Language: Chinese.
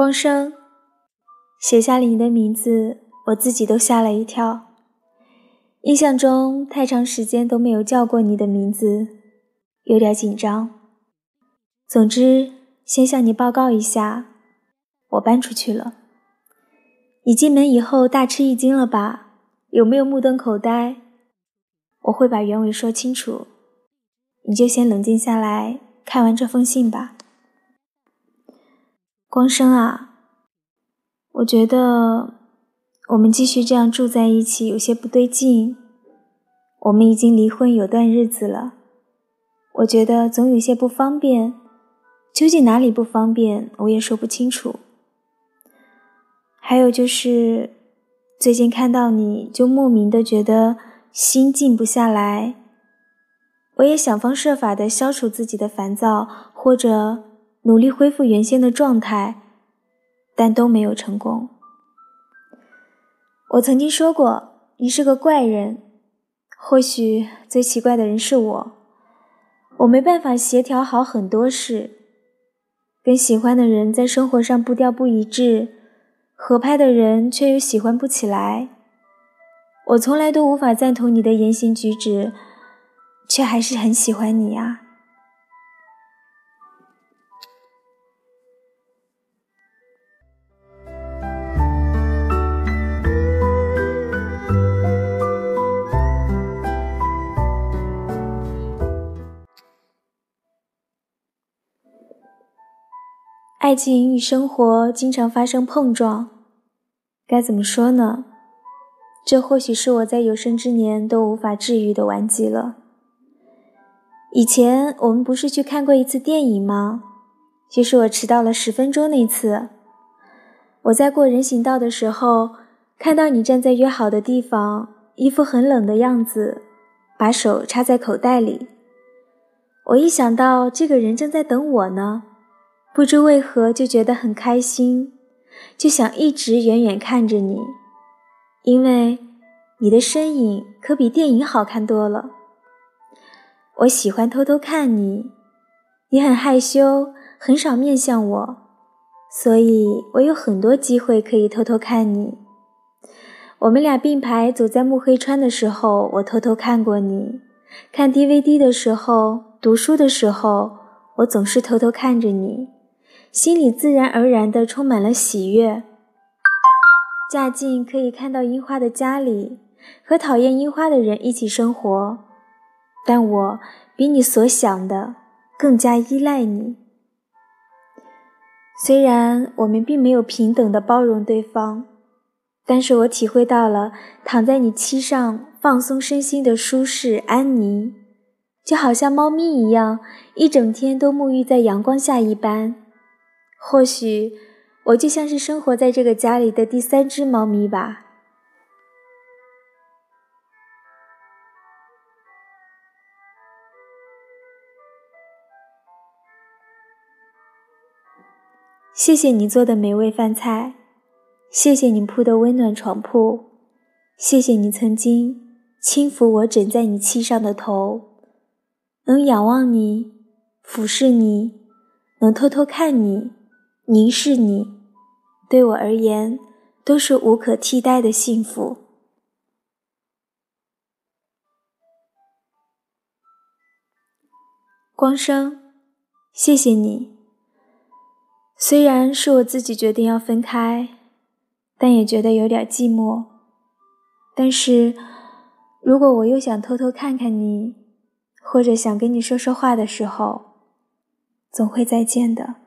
光生，写下了你的名字，我自己都吓了一跳。印象中太长时间都没有叫过你的名字，有点紧张。总之，先向你报告一下，我搬出去了。你进门以后大吃一惊了吧？有没有目瞪口呆？我会把原委说清楚，你就先冷静下来，看完这封信吧。光生啊，我觉得我们继续这样住在一起有些不对劲。我们已经离婚有段日子了，我觉得总有些不方便，究竟哪里不方便，我也说不清楚。还有就是，最近看到你就莫名的觉得心静不下来，我也想方设法的消除自己的烦躁，或者。努力恢复原先的状态，但都没有成功。我曾经说过，你是个怪人。或许最奇怪的人是我，我没办法协调好很多事，跟喜欢的人在生活上步调不一致，合拍的人却又喜欢不起来。我从来都无法赞同你的言行举止，却还是很喜欢你啊。爱情与生活经常发生碰撞，该怎么说呢？这或许是我在有生之年都无法治愈的顽疾了。以前我们不是去看过一次电影吗？就是我迟到了十分钟那次。我在过人行道的时候，看到你站在约好的地方，一副很冷的样子，把手插在口袋里。我一想到这个人正在等我呢。不知为何就觉得很开心，就想一直远远看着你，因为你的身影可比电影好看多了。我喜欢偷偷看你，你很害羞，很少面向我，所以我有很多机会可以偷偷看你。我们俩并排走在木黑川的时候，我偷偷看过你；看 DVD 的时候，读书的时候，我总是偷偷看着你。心里自然而然地充满了喜悦。嫁进可以看到樱花的家里，和讨厌樱花的人一起生活，但我比你所想的更加依赖你。虽然我们并没有平等的包容对方，但是我体会到了躺在你膝上放松身心的舒适安宁，就好像猫咪一样，一整天都沐浴在阳光下一般。或许我就像是生活在这个家里的第三只猫咪吧。谢谢你做的美味饭菜，谢谢你铺的温暖床铺，谢谢你曾经轻抚我枕在你膝上的头，能仰望你，俯视你，能偷偷看你。凝视你，对我而言都是无可替代的幸福。光生，谢谢你。虽然是我自己决定要分开，但也觉得有点寂寞。但是，如果我又想偷偷看看你，或者想跟你说说话的时候，总会再见的。